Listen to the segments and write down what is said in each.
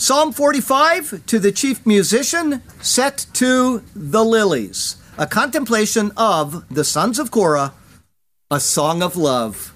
Psalm 45 to the chief musician, set to the lilies, a contemplation of the sons of Korah, a song of love.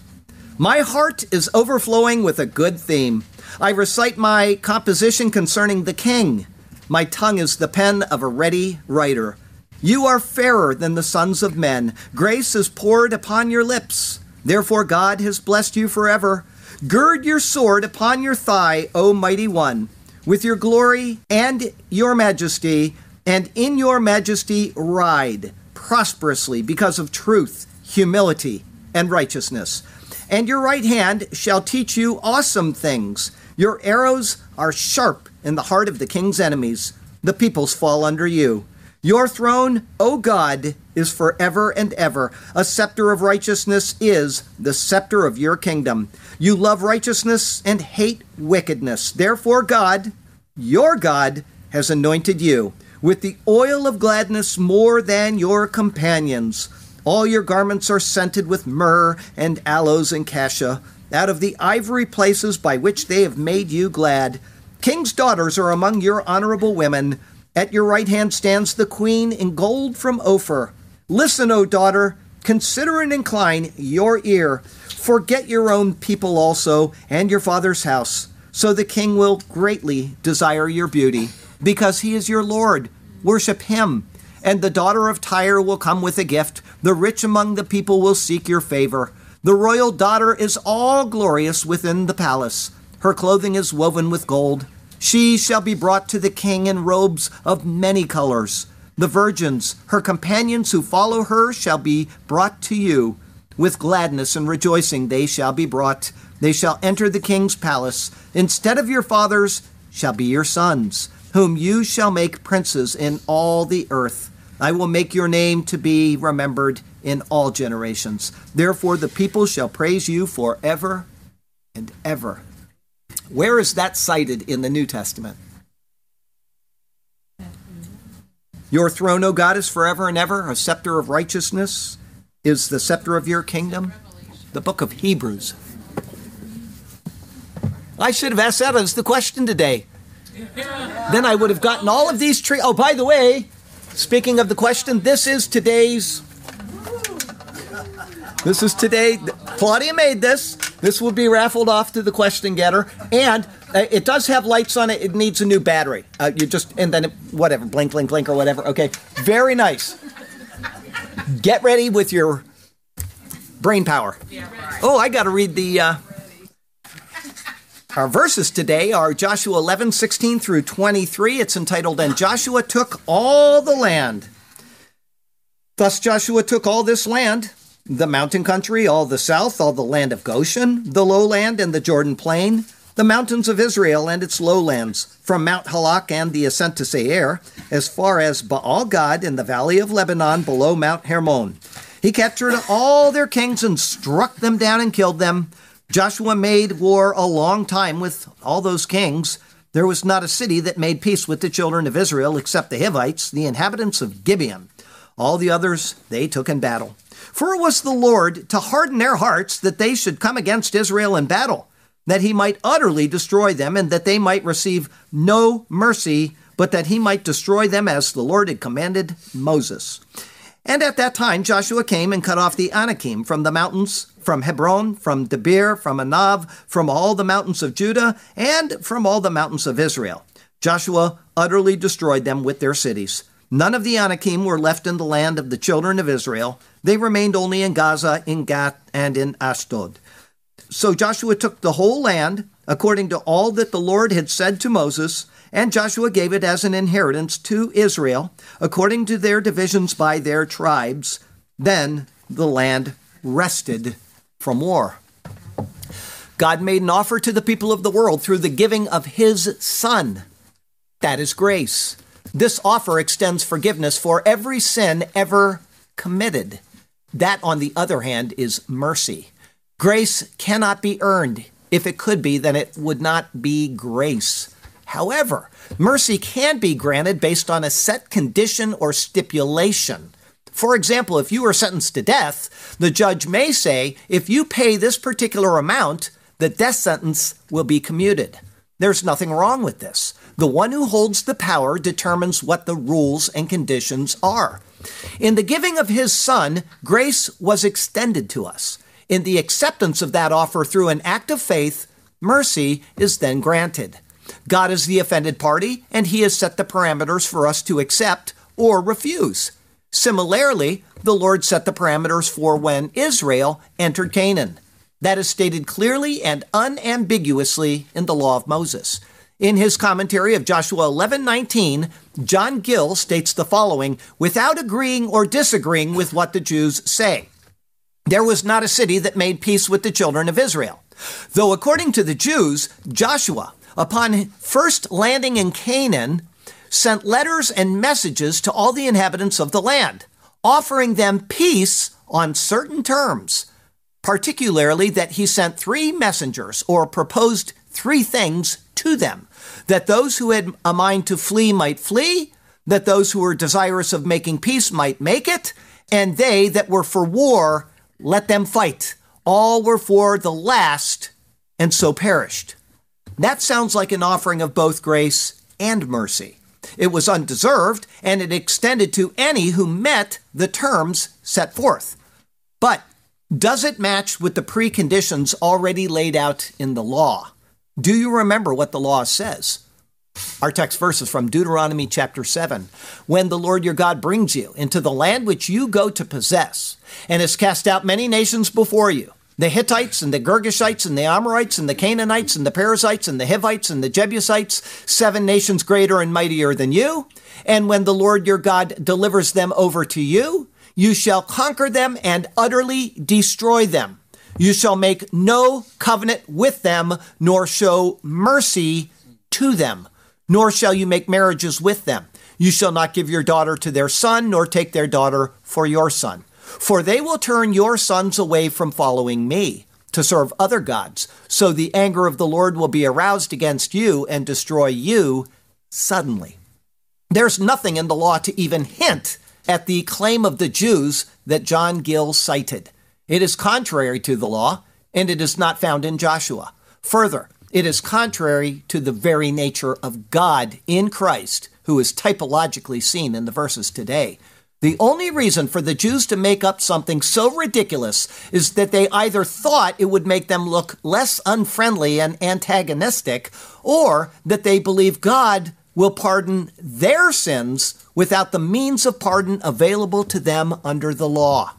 My heart is overflowing with a good theme. I recite my composition concerning the king. My tongue is the pen of a ready writer. You are fairer than the sons of men. Grace is poured upon your lips. Therefore, God has blessed you forever. Gird your sword upon your thigh, O mighty one with your glory and your majesty, and in your majesty ride prosperously because of truth, humility, and righteousness. And your right hand shall teach you awesome things. Your arrows are sharp in the heart of the king's enemies. The peoples fall under you. Your throne, O God, is forever and ever. A scepter of righteousness is the scepter of your kingdom. You love righteousness and hate wickedness. Therefore, God, your God, has anointed you with the oil of gladness more than your companions. All your garments are scented with myrrh and aloes and cassia, out of the ivory places by which they have made you glad. King's daughters are among your honorable women. At your right hand stands the queen in gold from Ophir. Listen, O daughter, consider and incline your ear. Forget your own people also, and your father's house. So the king will greatly desire your beauty, because he is your Lord. Worship him. And the daughter of Tyre will come with a gift. The rich among the people will seek your favor. The royal daughter is all glorious within the palace. Her clothing is woven with gold. She shall be brought to the king in robes of many colors. The virgins, her companions who follow her, shall be brought to you. With gladness and rejoicing they shall be brought. They shall enter the king's palace. Instead of your fathers shall be your sons, whom you shall make princes in all the earth. I will make your name to be remembered in all generations. Therefore, the people shall praise you forever and ever. Where is that cited in the New Testament? Your throne, O God, is forever and ever. A scepter of righteousness is the scepter of your kingdom. The book of Hebrews. I should have asked that as the question today. Then I would have gotten all of these trees. Oh, by the way, speaking of the question, this is today's. This is today. Claudia made this. This will be raffled off to the question getter, and uh, it does have lights on it. It needs a new battery. Uh, you just and then it, whatever, blink, blink, blink, or whatever. Okay, very nice. Get ready with your brain power. Oh, I got to read the. Uh, our verses today are Joshua 11, 16 through 23. It's entitled, And Joshua took all the land. Thus Joshua took all this land, the mountain country, all the south, all the land of Goshen, the lowland and the Jordan plain, the mountains of Israel and its lowlands, from Mount Halak and the ascent to Seir, as far as Baal Gad in the valley of Lebanon below Mount Hermon. He captured all their kings and struck them down and killed them. Joshua made war a long time with all those kings. There was not a city that made peace with the children of Israel except the Hivites, the inhabitants of Gibeon. All the others they took in battle. For it was the Lord to harden their hearts that they should come against Israel in battle, that he might utterly destroy them, and that they might receive no mercy, but that he might destroy them as the Lord had commanded Moses. And at that time Joshua came and cut off the Anakim from the mountains, from Hebron, from Debir, from Anab, from all the mountains of Judah, and from all the mountains of Israel. Joshua utterly destroyed them with their cities. None of the Anakim were left in the land of the children of Israel. They remained only in Gaza, in Gath, and in Ashdod. So Joshua took the whole land, according to all that the Lord had said to Moses, and Joshua gave it as an inheritance to Israel, according to their divisions by their tribes. Then the land rested from war. God made an offer to the people of the world through the giving of his Son. That is grace. This offer extends forgiveness for every sin ever committed. That, on the other hand, is mercy. Grace cannot be earned. If it could be, then it would not be grace. However, mercy can be granted based on a set condition or stipulation. For example, if you are sentenced to death, the judge may say, if you pay this particular amount, the death sentence will be commuted. There's nothing wrong with this. The one who holds the power determines what the rules and conditions are. In the giving of his son, grace was extended to us. In the acceptance of that offer through an act of faith, mercy is then granted. God is the offended party, and he has set the parameters for us to accept or refuse. Similarly, the Lord set the parameters for when Israel entered Canaan. That is stated clearly and unambiguously in the law of Moses. In his commentary of Joshua 11:19, John Gill states the following without agreeing or disagreeing with what the Jews say. There was not a city that made peace with the children of Israel. Though according to the Jews, Joshua, upon first landing in Canaan, sent letters and messages to all the inhabitants of the land, offering them peace on certain terms particularly that he sent three messengers or proposed three things to them that those who had a mind to flee might flee, that those who were desirous of making peace might make it, and they that were for war, let them fight. All were for the last, and so perished. That sounds like an offering of both grace and mercy. It was undeserved, and it extended to any who met the terms set forth. But does it match with the preconditions already laid out in the law? Do you remember what the law says? Our text verse is from Deuteronomy chapter 7. When the Lord your God brings you into the land which you go to possess, and has cast out many nations before you, the Hittites and the Girgashites and the Amorites and the Canaanites and the Perizzites and the Hivites and the Jebusites, seven nations greater and mightier than you. And when the Lord your God delivers them over to you, you shall conquer them and utterly destroy them. You shall make no covenant with them, nor show mercy to them, nor shall you make marriages with them. You shall not give your daughter to their son, nor take their daughter for your son. For they will turn your sons away from following me to serve other gods. So the anger of the Lord will be aroused against you and destroy you suddenly. There's nothing in the law to even hint at the claim of the Jews that John Gill cited. It is contrary to the law, and it is not found in Joshua. Further, it is contrary to the very nature of God in Christ, who is typologically seen in the verses today. The only reason for the Jews to make up something so ridiculous is that they either thought it would make them look less unfriendly and antagonistic, or that they believe God will pardon their sins without the means of pardon available to them under the law.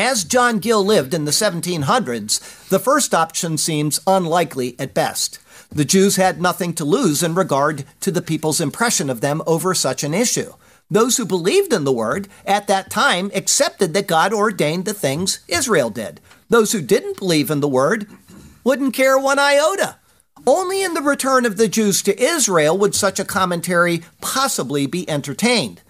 As John Gill lived in the 1700s, the first option seems unlikely at best. The Jews had nothing to lose in regard to the people's impression of them over such an issue. Those who believed in the word at that time accepted that God ordained the things Israel did. Those who didn't believe in the word wouldn't care one iota. Only in the return of the Jews to Israel would such a commentary possibly be entertained.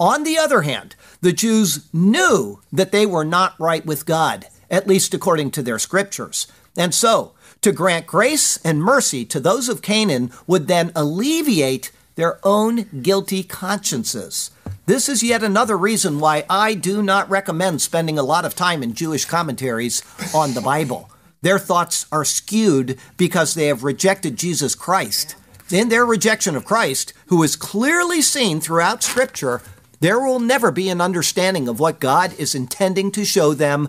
On the other hand, the Jews knew that they were not right with God, at least according to their scriptures. And so, to grant grace and mercy to those of Canaan would then alleviate their own guilty consciences. This is yet another reason why I do not recommend spending a lot of time in Jewish commentaries on the Bible. Their thoughts are skewed because they have rejected Jesus Christ. In their rejection of Christ, who is clearly seen throughout Scripture, there will never be an understanding of what God is intending to show them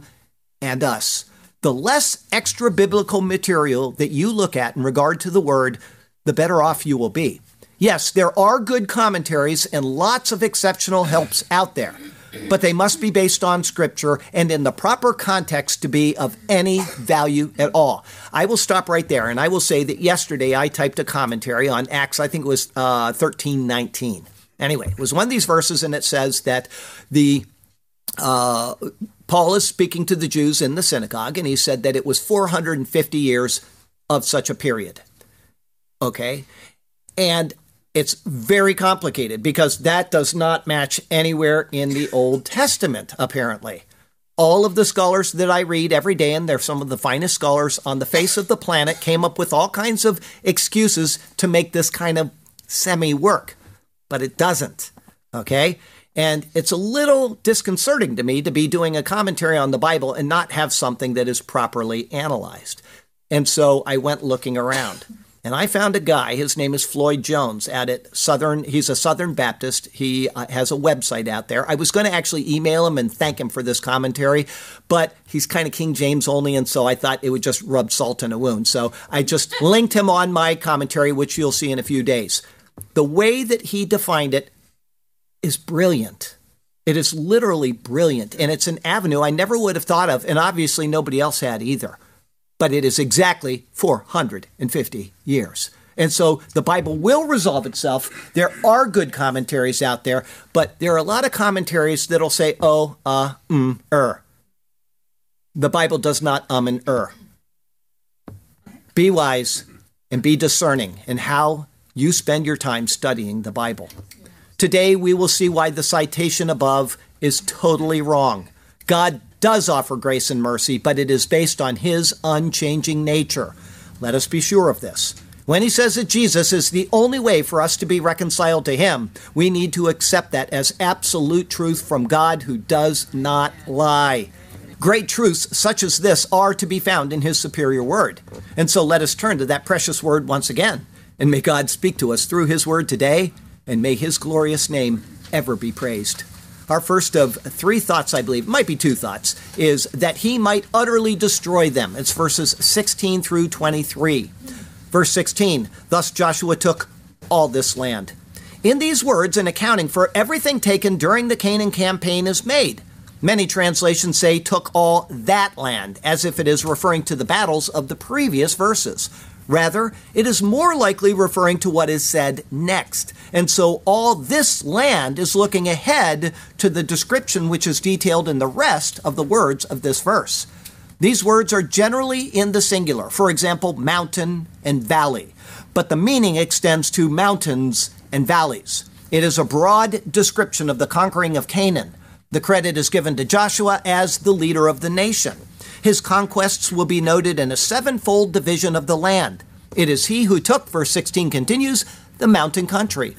and us. The less extra biblical material that you look at in regard to the Word, the better off you will be. Yes, there are good commentaries and lots of exceptional helps out there but they must be based on scripture and in the proper context to be of any value at all. I will stop right there and I will say that yesterday I typed a commentary on Acts, I think it was uh, 13 19. Anyway, it was one of these verses and it says that the uh, Paul is speaking to the Jews in the synagogue and he said that it was 450 years of such a period. Okay? And It's very complicated because that does not match anywhere in the Old Testament, apparently. All of the scholars that I read every day, and they're some of the finest scholars on the face of the planet, came up with all kinds of excuses to make this kind of semi work. But it doesn't. Okay? And it's a little disconcerting to me to be doing a commentary on the Bible and not have something that is properly analyzed. And so I went looking around. And I found a guy, his name is Floyd Jones, at it Southern, he's a Southern Baptist. He uh, has a website out there. I was going to actually email him and thank him for this commentary, but he's kind of King James only, and so I thought it would just rub salt in a wound. So I just linked him on my commentary, which you'll see in a few days. The way that he defined it is brilliant. It is literally brilliant, and it's an avenue I never would have thought of, and obviously nobody else had either but it is exactly 450 years. And so the Bible will resolve itself. There are good commentaries out there, but there are a lot of commentaries that'll say, oh, uh, mm, er. The Bible does not um and er. Be wise and be discerning in how you spend your time studying the Bible. Today, we will see why the citation above is totally wrong. God does offer grace and mercy, but it is based on his unchanging nature. Let us be sure of this. When he says that Jesus is the only way for us to be reconciled to him, we need to accept that as absolute truth from God who does not lie. Great truths such as this are to be found in his superior word. And so let us turn to that precious word once again. And may God speak to us through his word today, and may his glorious name ever be praised. Our first of three thoughts, I believe, might be two thoughts, is that he might utterly destroy them. It's verses 16 through 23. Verse 16 Thus Joshua took all this land. In these words, an accounting for everything taken during the Canaan campaign is made. Many translations say took all that land, as if it is referring to the battles of the previous verses. Rather, it is more likely referring to what is said next. And so all this land is looking ahead to the description which is detailed in the rest of the words of this verse. These words are generally in the singular, for example, mountain and valley, but the meaning extends to mountains and valleys. It is a broad description of the conquering of Canaan. The credit is given to Joshua as the leader of the nation. His conquests will be noted in a sevenfold division of the land. It is he who took, verse 16 continues, the mountain country.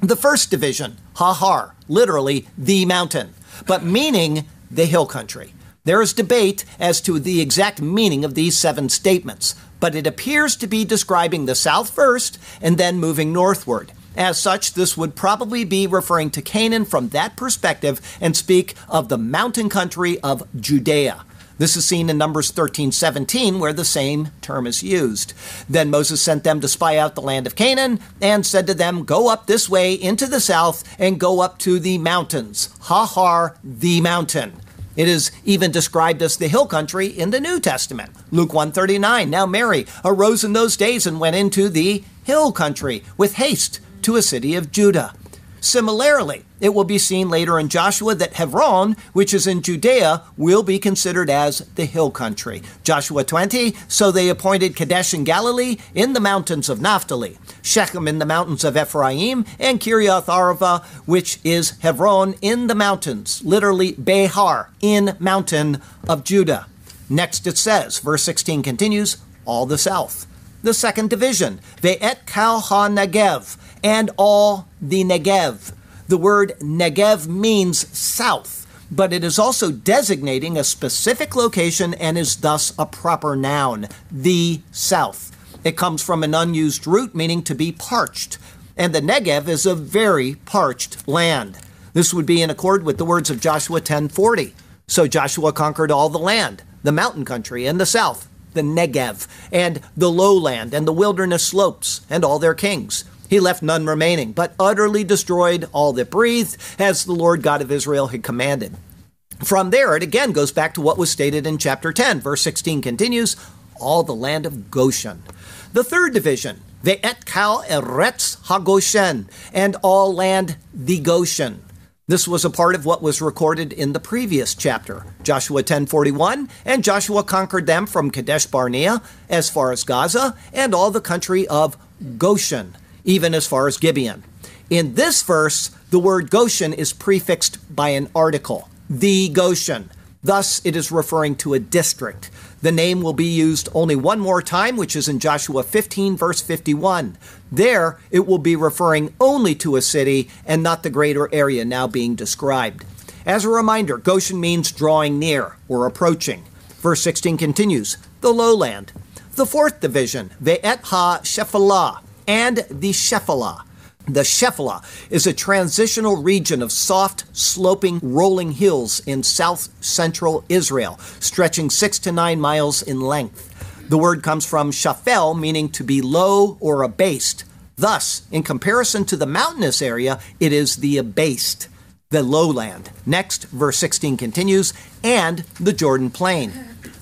The first division, Hahar, literally the mountain, but meaning the hill country. There is debate as to the exact meaning of these seven statements, but it appears to be describing the south first and then moving northward. As such, this would probably be referring to Canaan from that perspective and speak of the mountain country of Judea. This is seen in Numbers 13 17, where the same term is used. Then Moses sent them to spy out the land of Canaan and said to them, Go up this way into the south and go up to the mountains. Hahar, the mountain. It is even described as the hill country in the New Testament. Luke 139. Now Mary arose in those days and went into the hill country with haste to a city of Judah. Similarly, it will be seen later in Joshua that Hebron, which is in Judea, will be considered as the hill country. Joshua 20, so they appointed Kadesh in Galilee in the mountains of Naphtali, Shechem in the mountains of Ephraim, and Kiriath Arva, which is Hebron in the mountains, literally Behar, in mountain of Judah. Next it says, verse 16 continues, all the south. The second division, Ve'et Kal HaNegev, and all the Negev. The word Negev means south, but it is also designating a specific location and is thus a proper noun, the south. It comes from an unused root meaning to be parched, and the Negev is a very parched land. This would be in accord with the words of Joshua 10:40. So Joshua conquered all the land, the mountain country and the south, the Negev, and the lowland and the wilderness slopes, and all their kings. He left none remaining, but utterly destroyed all that breathed, as the Lord God of Israel had commanded. From there, it again goes back to what was stated in chapter 10. Verse 16 continues all the land of Goshen. The third division, Ve'et Kal Eretz HaGoshen, and all land the Goshen. This was a part of what was recorded in the previous chapter, Joshua 10:41, and Joshua conquered them from Kadesh Barnea as far as Gaza and all the country of Goshen even as far as Gibeon. In this verse, the word Goshen is prefixed by an article, the Goshen. Thus, it is referring to a district. The name will be used only one more time, which is in Joshua 15, verse 51. There, it will be referring only to a city and not the greater area now being described. As a reminder, Goshen means drawing near or approaching. Verse 16 continues the lowland. The fourth division, Ve'et ha Shephelah, and the Shephelah. The Shephelah is a transitional region of soft, sloping, rolling hills in south central Israel, stretching six to nine miles in length. The word comes from shafel, meaning to be low or abased. Thus, in comparison to the mountainous area, it is the abased, the lowland. Next, verse 16 continues, and the Jordan Plain.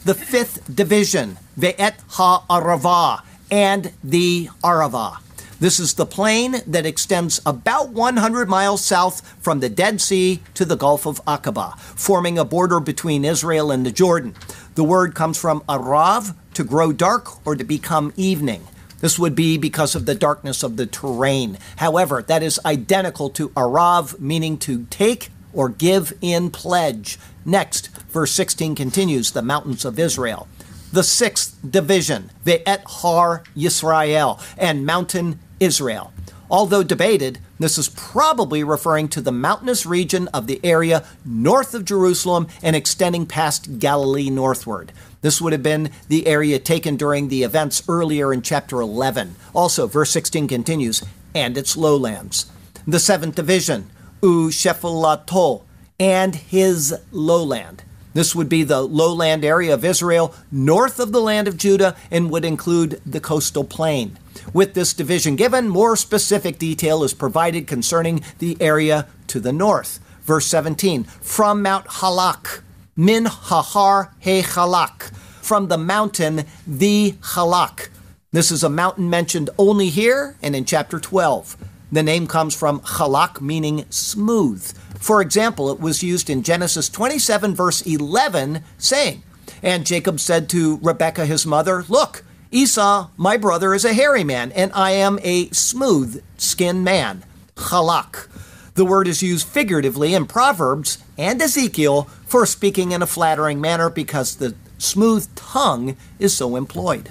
The fifth division, Ve'et ha-Arava, and the Arava. This is the plain that extends about 100 miles south from the Dead Sea to the Gulf of Aqaba, forming a border between Israel and the Jordan. The word comes from arav, to grow dark or to become evening. This would be because of the darkness of the terrain. However, that is identical to arav, meaning to take or give in pledge. Next, verse 16 continues the mountains of Israel. The sixth division, Ve'et Har Yisrael, and mountain Israel. Although debated, this is probably referring to the mountainous region of the area north of Jerusalem and extending past Galilee northward. This would have been the area taken during the events earlier in chapter 11. Also, verse 16 continues, and its lowlands. The seventh division, U Shephalato, and his lowland. This would be the lowland area of Israel north of the land of Judah and would include the coastal plain. With this division given, more specific detail is provided concerning the area to the north. Verse 17 From Mount Halak, Min Hahar He Halak, from the mountain the Halak. This is a mountain mentioned only here and in chapter 12. The name comes from Halak, meaning smooth. For example, it was used in Genesis 27, verse 11, saying, And Jacob said to Rebekah, his mother, Look, Esau, my brother, is a hairy man, and I am a smooth skinned man. Chalak. The word is used figuratively in Proverbs and Ezekiel for speaking in a flattering manner because the smooth tongue is so employed.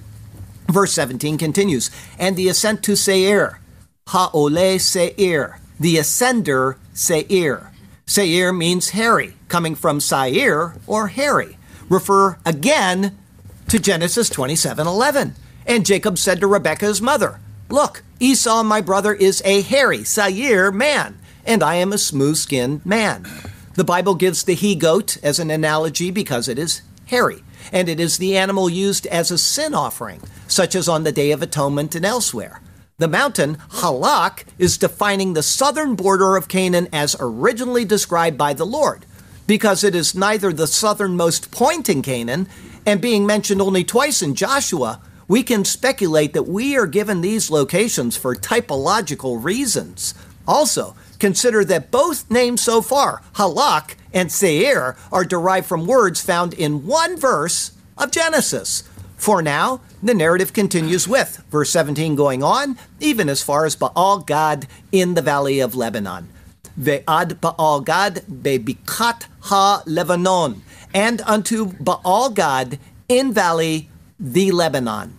Verse 17 continues, And the ascent to Seir, Ha'ole Seir, the ascender Seir. Seir means hairy, coming from Sair or hairy. Refer again to Genesis 27:11. And Jacob said to Rebekah's mother, Look, Esau, my brother, is a hairy, Sair man, and I am a smooth skinned man. The Bible gives the he goat as an analogy because it is hairy, and it is the animal used as a sin offering, such as on the Day of Atonement and elsewhere. The mountain, Halak, is defining the southern border of Canaan as originally described by the Lord, because it is neither the southernmost point in Canaan and being mentioned only twice in Joshua, we can speculate that we are given these locations for typological reasons. Also, consider that both names so far, Halak and Seir, are derived from words found in one verse of Genesis. For now, the narrative continues with verse 17 going on, even as far as Baal Gad in the valley of Lebanon. Ve'ad Baal Gad bebikat ha Lebanon and unto Baal Gad in valley the Lebanon.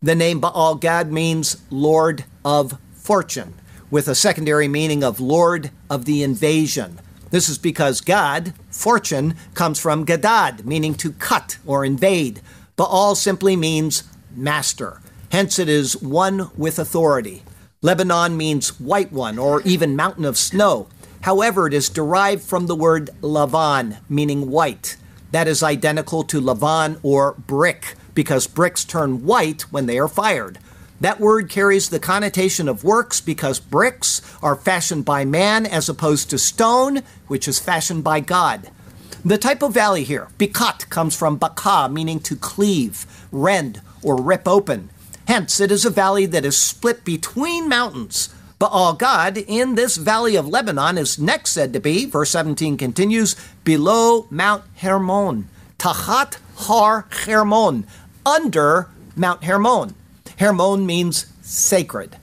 The name Baal Gad means Lord of Fortune, with a secondary meaning of Lord of the Invasion. This is because Gad, fortune, comes from Gadad, meaning to cut or invade. Baal simply means master. Hence, it is one with authority. Lebanon means white one or even mountain of snow. However, it is derived from the word Lavan, meaning white. That is identical to Lavan or brick, because bricks turn white when they are fired. That word carries the connotation of works because bricks are fashioned by man as opposed to stone, which is fashioned by God. The type of valley here, bikat, comes from baka, meaning to cleave, rend, or rip open. Hence, it is a valley that is split between mountains. Baal Gad in this valley of Lebanon is next said to be, verse 17 continues, below Mount Hermon, Tachat Har Hermon, under Mount Hermon. Hermon means sacred.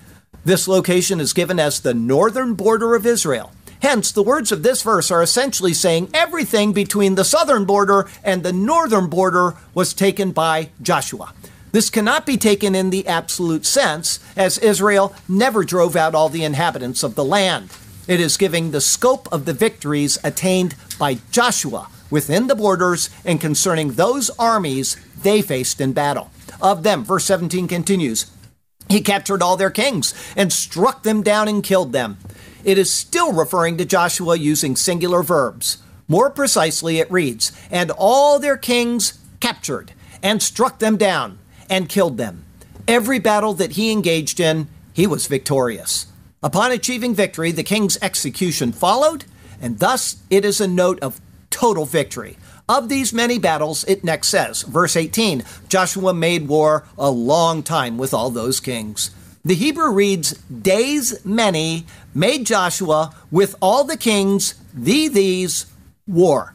This location is given as the northern border of Israel. Hence, the words of this verse are essentially saying everything between the southern border and the northern border was taken by Joshua. This cannot be taken in the absolute sense, as Israel never drove out all the inhabitants of the land. It is giving the scope of the victories attained by Joshua within the borders and concerning those armies they faced in battle. Of them, verse 17 continues He captured all their kings and struck them down and killed them. It is still referring to Joshua using singular verbs. More precisely, it reads, And all their kings captured and struck them down and killed them. Every battle that he engaged in, he was victorious. Upon achieving victory, the king's execution followed, and thus it is a note of total victory. Of these many battles, it next says, verse 18 Joshua made war a long time with all those kings. The Hebrew reads, Days many made Joshua with all the kings, the these, war.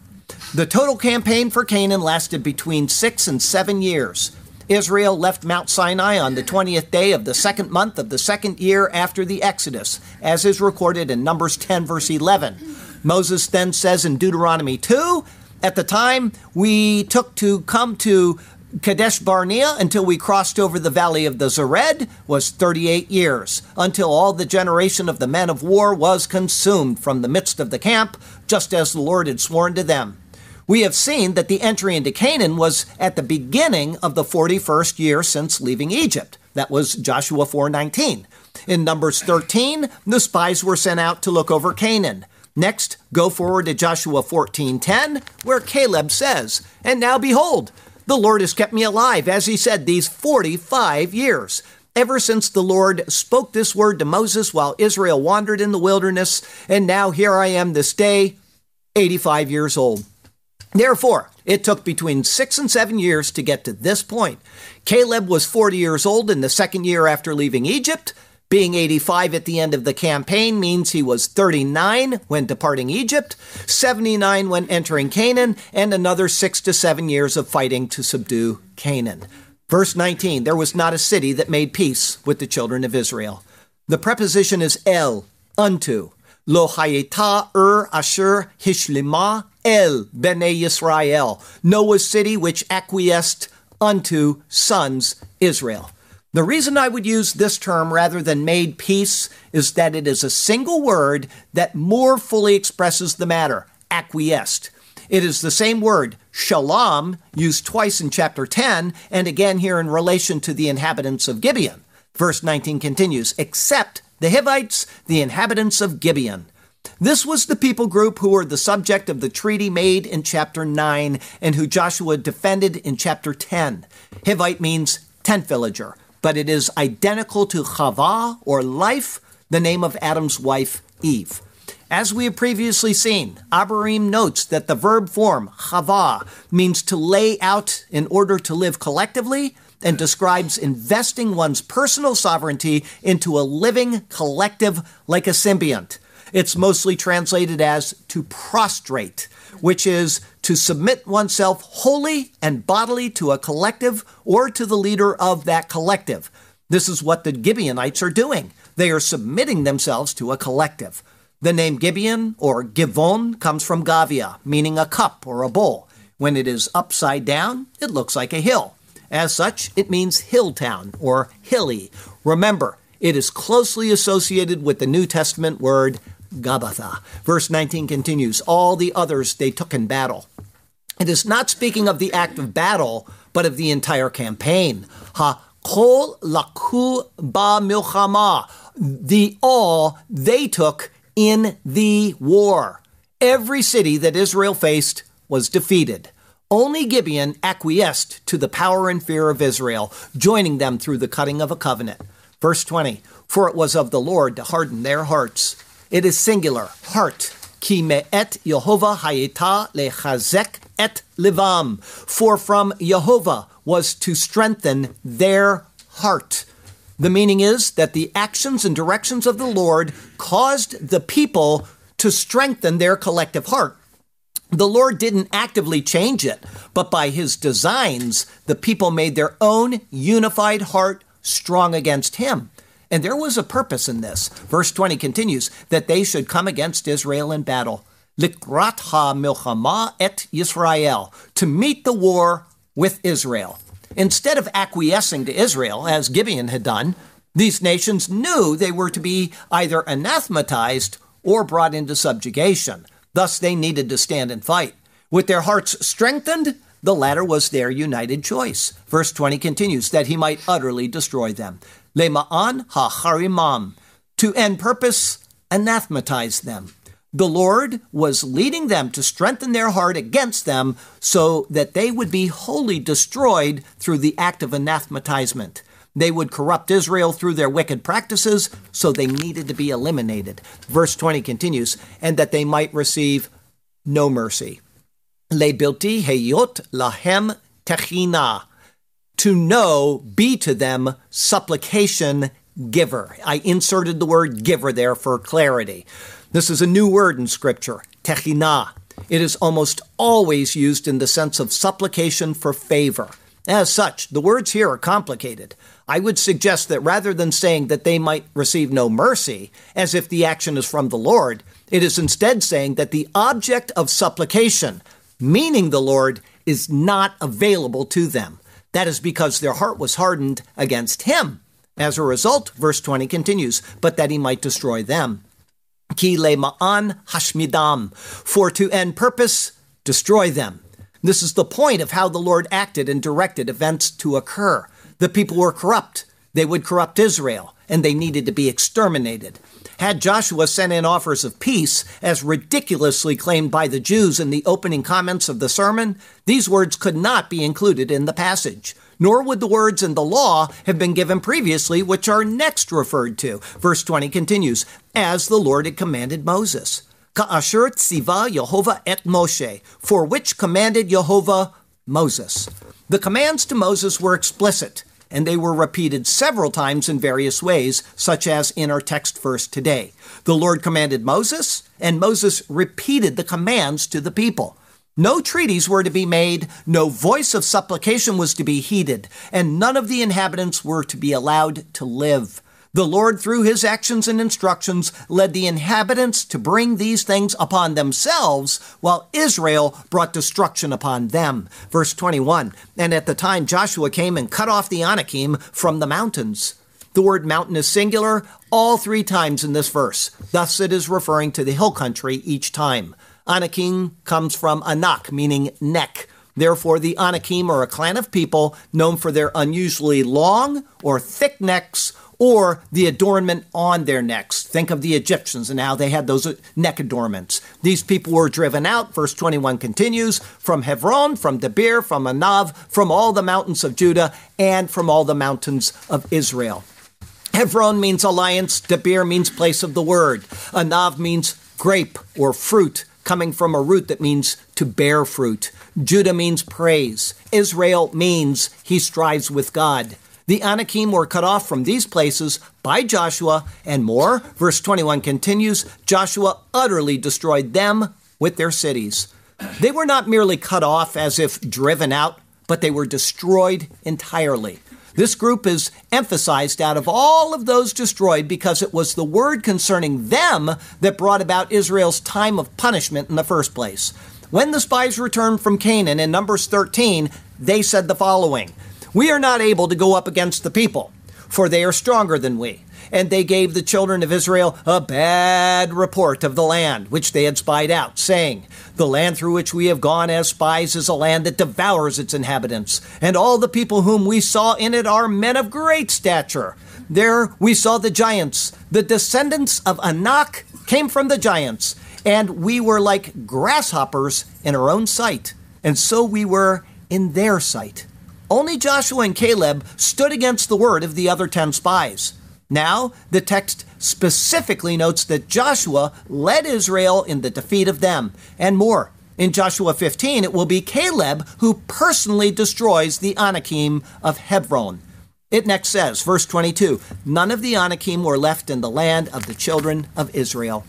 The total campaign for Canaan lasted between six and seven years. Israel left Mount Sinai on the 20th day of the second month of the second year after the Exodus, as is recorded in Numbers 10, verse 11. Moses then says in Deuteronomy 2 At the time we took to come to Kadesh Barnea until we crossed over the valley of the Zered was 38 years, until all the generation of the men of war was consumed from the midst of the camp, just as the Lord had sworn to them. We have seen that the entry into Canaan was at the beginning of the 41st year since leaving Egypt. That was Joshua 4:19. In Numbers 13, the spies were sent out to look over Canaan. Next, go forward to Joshua 14:10, where Caleb says, "And now behold, the Lord has kept me alive as he said these 45 years." Ever since the Lord spoke this word to Moses while Israel wandered in the wilderness, and now here I am this day, 85 years old. Therefore, it took between six and seven years to get to this point. Caleb was 40 years old in the second year after leaving Egypt. Being 85 at the end of the campaign means he was 39 when departing Egypt, 79 when entering Canaan, and another six to seven years of fighting to subdue Canaan. Verse 19 There was not a city that made peace with the children of Israel. The preposition is el, unto. Lo hayeta ur asher hishlima el bnei Yisrael, Noah's city which acquiesced unto sons Israel. The reason I would use this term rather than made peace is that it is a single word that more fully expresses the matter acquiesced. It is the same word, shalom, used twice in chapter 10 and again here in relation to the inhabitants of Gibeon. Verse 19 continues, except the Hivites, the inhabitants of Gibeon. This was the people group who were the subject of the treaty made in chapter 9 and who Joshua defended in chapter 10. Hivite means tent villager, but it is identical to Chava or life, the name of Adam's wife, Eve. As we have previously seen, Abarim notes that the verb form, chava, means to lay out in order to live collectively and describes investing one's personal sovereignty into a living collective like a symbiont. It's mostly translated as to prostrate, which is to submit oneself wholly and bodily to a collective or to the leader of that collective. This is what the Gibeonites are doing. They are submitting themselves to a collective. The name Gibeon or Givon comes from Gavia, meaning a cup or a bowl. When it is upside down, it looks like a hill. As such, it means hill town or hilly. Remember, it is closely associated with the New Testament word Gabbatha. Verse 19 continues All the others they took in battle. It is not speaking of the act of battle, but of the entire campaign. Ha kol laku ba milchama. The all they took in the war. Every city that Israel faced was defeated. Only Gibeon acquiesced to the power and fear of Israel, joining them through the cutting of a covenant. Verse 20 For it was of the Lord to harden their hearts. It is singular, heart. Ki me'et Yehovah hayeta lechazek et livam. For from Yehovah was to strengthen their heart. The meaning is that the actions and directions of the Lord caused the people to strengthen their collective heart. The Lord didn't actively change it, but by his designs, the people made their own unified heart strong against him. And there was a purpose in this. Verse 20 continues that they should come against Israel in battle. Likrat ha milchama et Yisrael, to meet the war with Israel. Instead of acquiescing to Israel, as Gibeon had done, these nations knew they were to be either anathematized or brought into subjugation. Thus, they needed to stand and fight. With their hearts strengthened, the latter was their united choice. Verse 20 continues that he might utterly destroy them. Lema'an ha'charimam, to end purpose, anathematize them. The Lord was leading them to strengthen their heart against them so that they would be wholly destroyed through the act of anathematizement. They would corrupt Israel through their wicked practices, so they needed to be eliminated. Verse 20 continues, and that they might receive no mercy. Lebilti heyot lahem techina. To know, be to them supplication giver. I inserted the word giver there for clarity. This is a new word in Scripture, techina. It is almost always used in the sense of supplication for favor. As such, the words here are complicated. I would suggest that rather than saying that they might receive no mercy, as if the action is from the Lord, it is instead saying that the object of supplication, meaning the Lord, is not available to them. That is because their heart was hardened against him. As a result, verse 20 continues, but that he might destroy them. Ki le ma'an hashmidam, for to end purpose, destroy them. This is the point of how the Lord acted and directed events to occur. The people were corrupt. They would corrupt Israel, and they needed to be exterminated. Had Joshua sent in offers of peace, as ridiculously claimed by the Jews in the opening comments of the sermon, these words could not be included in the passage. Nor would the words in the law have been given previously, which are next referred to. Verse 20 continues, as the Lord had commanded Moses. Ka'asher tziva Yehovah et Moshe, for which commanded Yehovah Moses. The commands to Moses were explicit and they were repeated several times in various ways, such as in our text verse today. The Lord commanded Moses, and Moses repeated the commands to the people. No treaties were to be made, no voice of supplication was to be heeded, and none of the inhabitants were to be allowed to live. The Lord, through his actions and instructions, led the inhabitants to bring these things upon themselves, while Israel brought destruction upon them. Verse 21 And at the time Joshua came and cut off the Anakim from the mountains. The word mountain is singular all three times in this verse. Thus, it is referring to the hill country each time. Anakim comes from Anak, meaning neck. Therefore, the Anakim are a clan of people known for their unusually long or thick necks or the adornment on their necks. Think of the Egyptians and how they had those uh, neck adornments. These people were driven out, verse 21 continues, from Hebron, from Debir, from Anav, from all the mountains of Judah, and from all the mountains of Israel. Hebron means alliance, Debir means place of the word, Anav means grape or fruit coming from a root that means to bear fruit. Judah means praise. Israel means he strives with God. The Anakim were cut off from these places by Joshua, and more. Verse 21 continues Joshua utterly destroyed them with their cities. They were not merely cut off as if driven out, but they were destroyed entirely. This group is emphasized out of all of those destroyed because it was the word concerning them that brought about Israel's time of punishment in the first place. When the spies returned from Canaan in Numbers 13, they said the following we are not able to go up against the people, for they are stronger than we. And they gave the children of Israel a bad report of the land which they had spied out, saying, The land through which we have gone as spies is a land that devours its inhabitants, and all the people whom we saw in it are men of great stature. There we saw the giants. The descendants of Anak came from the giants, and we were like grasshoppers in our own sight, and so we were in their sight. Only Joshua and Caleb stood against the word of the other 10 spies. Now, the text specifically notes that Joshua led Israel in the defeat of them, and more. In Joshua 15, it will be Caleb who personally destroys the Anakim of Hebron. It next says, verse 22 None of the Anakim were left in the land of the children of Israel.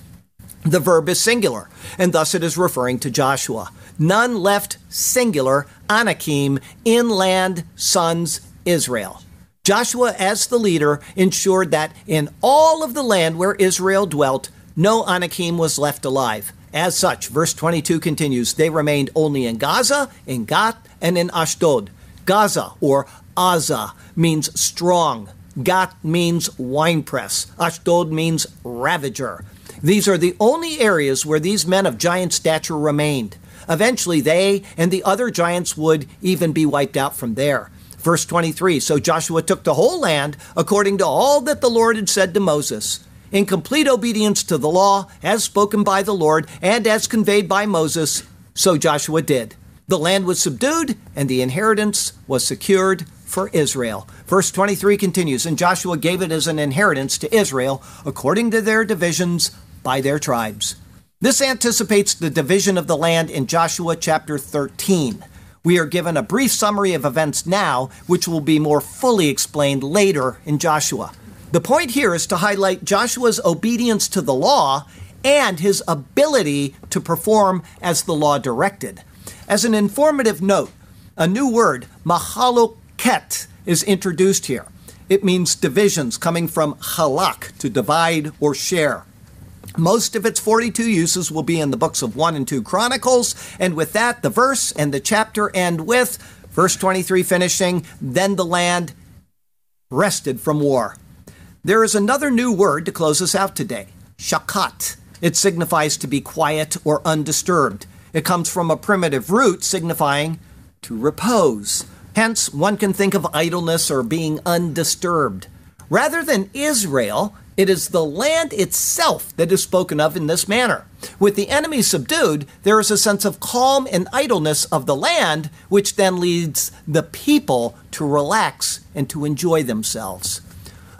The verb is singular, and thus it is referring to Joshua. None left singular Anakim, inland sons Israel. Joshua, as the leader, ensured that in all of the land where Israel dwelt, no Anakim was left alive. As such, verse 22 continues, they remained only in Gaza, in Gath, and in Ashdod. Gaza, or Aza, means strong. Gath means winepress. Ashdod means ravager. These are the only areas where these men of giant stature remained. Eventually, they and the other giants would even be wiped out from there. Verse 23 So Joshua took the whole land according to all that the Lord had said to Moses. In complete obedience to the law, as spoken by the Lord and as conveyed by Moses, so Joshua did. The land was subdued, and the inheritance was secured for Israel. Verse 23 continues And Joshua gave it as an inheritance to Israel according to their divisions by their tribes. This anticipates the division of the land in Joshua chapter 13. We are given a brief summary of events now, which will be more fully explained later in Joshua. The point here is to highlight Joshua's obedience to the law and his ability to perform as the law directed. As an informative note, a new word, mahaloket, is introduced here. It means divisions coming from halak, to divide or share. Most of its 42 uses will be in the books of 1 and 2 Chronicles, and with that, the verse and the chapter end with verse 23 finishing, Then the land rested from war. There is another new word to close us out today shakat. It signifies to be quiet or undisturbed. It comes from a primitive root signifying to repose. Hence, one can think of idleness or being undisturbed. Rather than Israel, it is the land itself that is spoken of in this manner. With the enemy subdued, there is a sense of calm and idleness of the land, which then leads the people to relax and to enjoy themselves.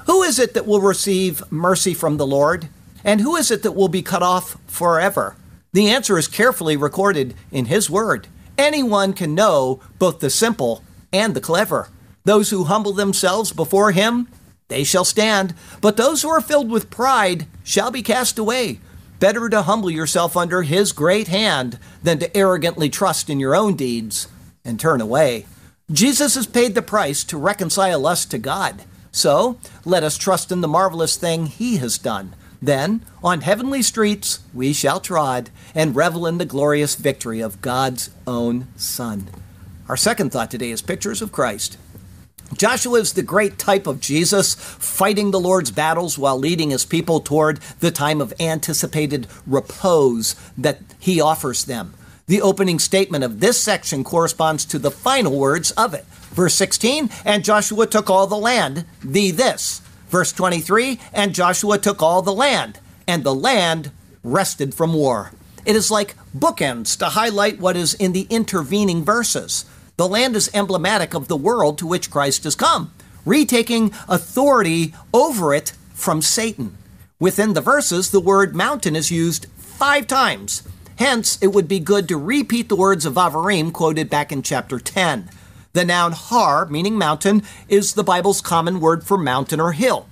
Who is it that will receive mercy from the Lord? And who is it that will be cut off forever? The answer is carefully recorded in His Word. Anyone can know both the simple and the clever. Those who humble themselves before Him they shall stand. But those who are filled with pride shall be cast away. Better to humble yourself under his great hand than to arrogantly trust in your own deeds and turn away. Jesus has paid the price to reconcile us to God. So let us trust in the marvelous thing he has done. Then, on heavenly streets, we shall trod and revel in the glorious victory of God's own Son. Our second thought today is pictures of Christ. Joshua is the great type of Jesus, fighting the Lord's battles while leading his people toward the time of anticipated repose that he offers them. The opening statement of this section corresponds to the final words of it. Verse 16, and Joshua took all the land, the this. Verse 23, and Joshua took all the land, and the land rested from war. It is like bookends to highlight what is in the intervening verses. The land is emblematic of the world to which Christ has come, retaking authority over it from Satan. Within the verses, the word mountain is used five times. Hence, it would be good to repeat the words of Avarim quoted back in chapter 10. The noun har, meaning mountain, is the Bible's common word for mountain or hill.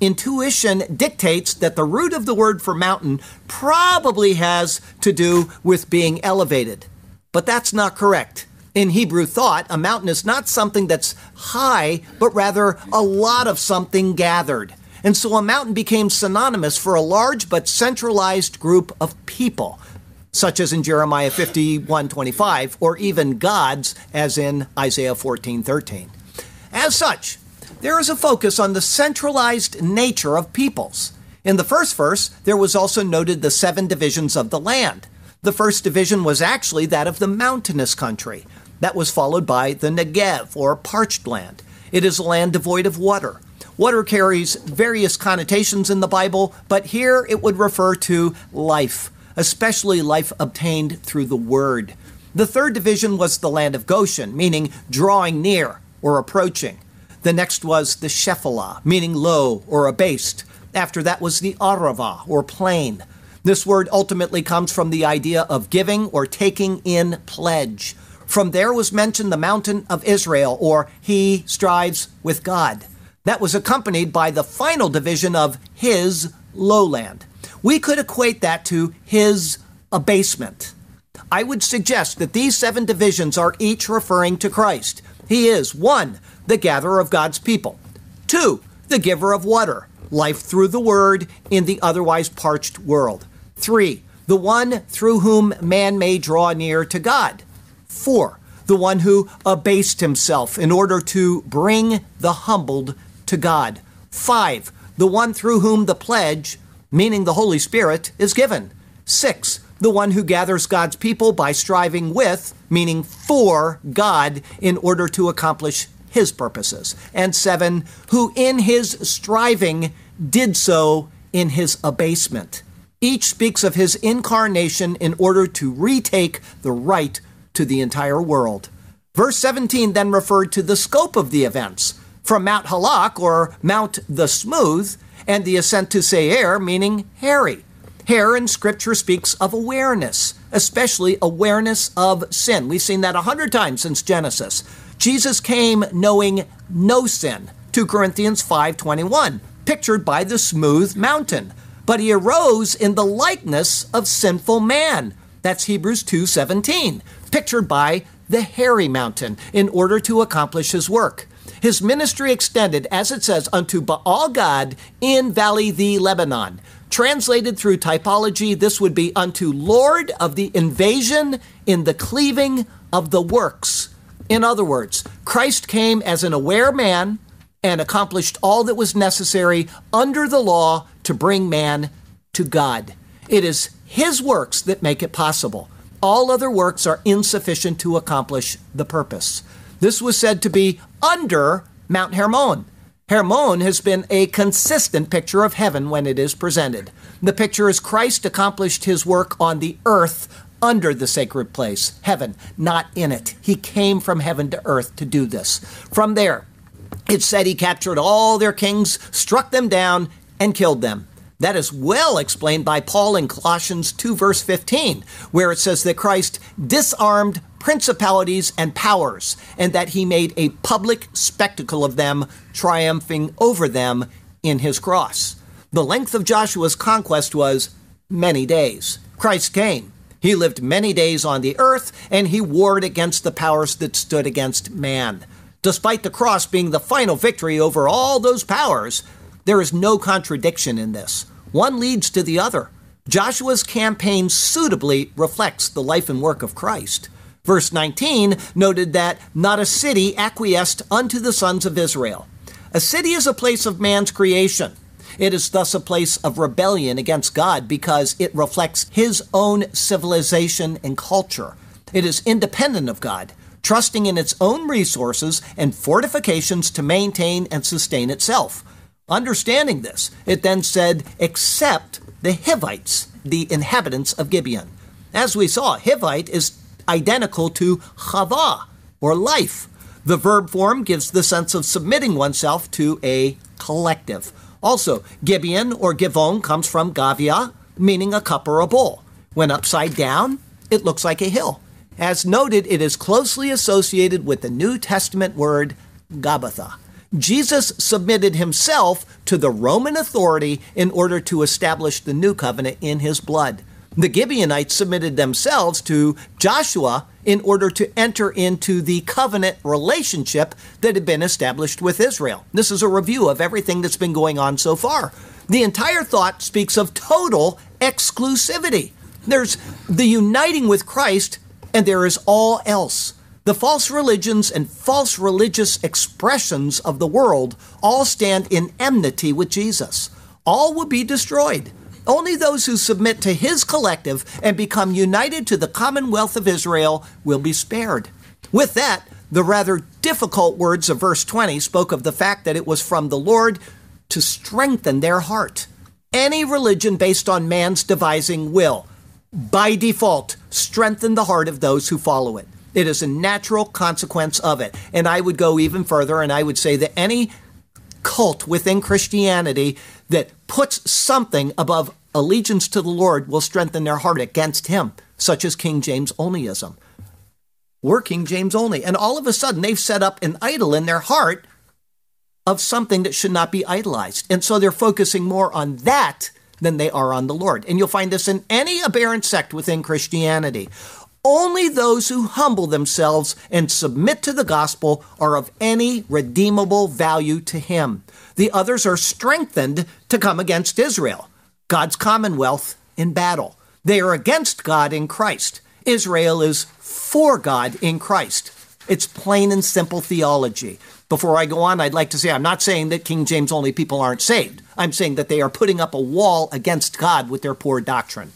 Intuition dictates that the root of the word for mountain probably has to do with being elevated. But that's not correct. In Hebrew thought, a mountain is not something that's high, but rather a lot of something gathered. And so a mountain became synonymous for a large but centralized group of people, such as in Jeremiah 51:25 or even gods as in Isaiah 14:13. As such, there is a focus on the centralized nature of peoples. In the first verse, there was also noted the seven divisions of the land. The first division was actually that of the mountainous country, that was followed by the Negev, or parched land. It is a land devoid of water. Water carries various connotations in the Bible, but here it would refer to life, especially life obtained through the Word. The third division was the land of Goshen, meaning drawing near or approaching. The next was the Shephelah, meaning low or abased. After that was the Arava, or plain. This word ultimately comes from the idea of giving or taking in pledge. From there was mentioned the mountain of Israel, or he strives with God. That was accompanied by the final division of his lowland. We could equate that to his abasement. I would suggest that these seven divisions are each referring to Christ. He is one, the gatherer of God's people. Two, the giver of water, life through the word in the otherwise parched world. Three, the one through whom man may draw near to God. Four, the one who abased himself in order to bring the humbled to God. Five, the one through whom the pledge, meaning the Holy Spirit, is given. Six, the one who gathers God's people by striving with, meaning for God, in order to accomplish his purposes. And seven, who in his striving did so in his abasement. Each speaks of his incarnation in order to retake the right to the entire world. Verse 17 then referred to the scope of the events from Mount Halak, or Mount the Smooth, and the ascent to Seir, meaning hairy. Hair in Scripture speaks of awareness, especially awareness of sin. We've seen that a hundred times since Genesis. Jesus came knowing no sin. 2 Corinthians 5:21, pictured by the smooth mountain. But he arose in the likeness of sinful man. That's Hebrews 2:17, pictured by the hairy mountain in order to accomplish his work. His ministry extended, as it says, unto Baal Gad in Valley the Lebanon. Translated through typology, this would be unto Lord of the invasion in the cleaving of the works. In other words, Christ came as an aware man and accomplished all that was necessary under the law to bring man to God. It is his works that make it possible. All other works are insufficient to accomplish the purpose. This was said to be under Mount Hermon. Hermon has been a consistent picture of heaven when it is presented. The picture is Christ accomplished his work on the earth under the sacred place, heaven, not in it. He came from heaven to earth to do this. From there, it said he captured all their kings, struck them down, and killed them. That is well explained by Paul in Colossians 2, verse 15, where it says that Christ disarmed principalities and powers, and that he made a public spectacle of them, triumphing over them in his cross. The length of Joshua's conquest was many days. Christ came. He lived many days on the earth, and he warred against the powers that stood against man. Despite the cross being the final victory over all those powers, there is no contradiction in this. One leads to the other. Joshua's campaign suitably reflects the life and work of Christ. Verse 19 noted that not a city acquiesced unto the sons of Israel. A city is a place of man's creation. It is thus a place of rebellion against God because it reflects his own civilization and culture. It is independent of God, trusting in its own resources and fortifications to maintain and sustain itself. Understanding this, it then said, except the Hivites, the inhabitants of Gibeon. As we saw, Hivite is identical to chava, or life. The verb form gives the sense of submitting oneself to a collective. Also, Gibeon or Givon comes from Gavia, meaning a cup or a bowl. When upside down, it looks like a hill. As noted, it is closely associated with the New Testament word Gabbatha. Jesus submitted himself to the Roman authority in order to establish the new covenant in his blood. The Gibeonites submitted themselves to Joshua in order to enter into the covenant relationship that had been established with Israel. This is a review of everything that's been going on so far. The entire thought speaks of total exclusivity. There's the uniting with Christ, and there is all else. The false religions and false religious expressions of the world all stand in enmity with Jesus. All will be destroyed. Only those who submit to his collective and become united to the commonwealth of Israel will be spared. With that, the rather difficult words of verse 20 spoke of the fact that it was from the Lord to strengthen their heart. Any religion based on man's devising will, by default, strengthen the heart of those who follow it. It is a natural consequence of it. And I would go even further and I would say that any cult within Christianity that puts something above allegiance to the Lord will strengthen their heart against him, such as King James onlyism. We're King James only. And all of a sudden, they've set up an idol in their heart of something that should not be idolized. And so they're focusing more on that than they are on the Lord. And you'll find this in any aberrant sect within Christianity. Only those who humble themselves and submit to the gospel are of any redeemable value to him. The others are strengthened to come against Israel, God's commonwealth in battle. They are against God in Christ. Israel is for God in Christ. It's plain and simple theology. Before I go on, I'd like to say I'm not saying that King James only people aren't saved. I'm saying that they are putting up a wall against God with their poor doctrine.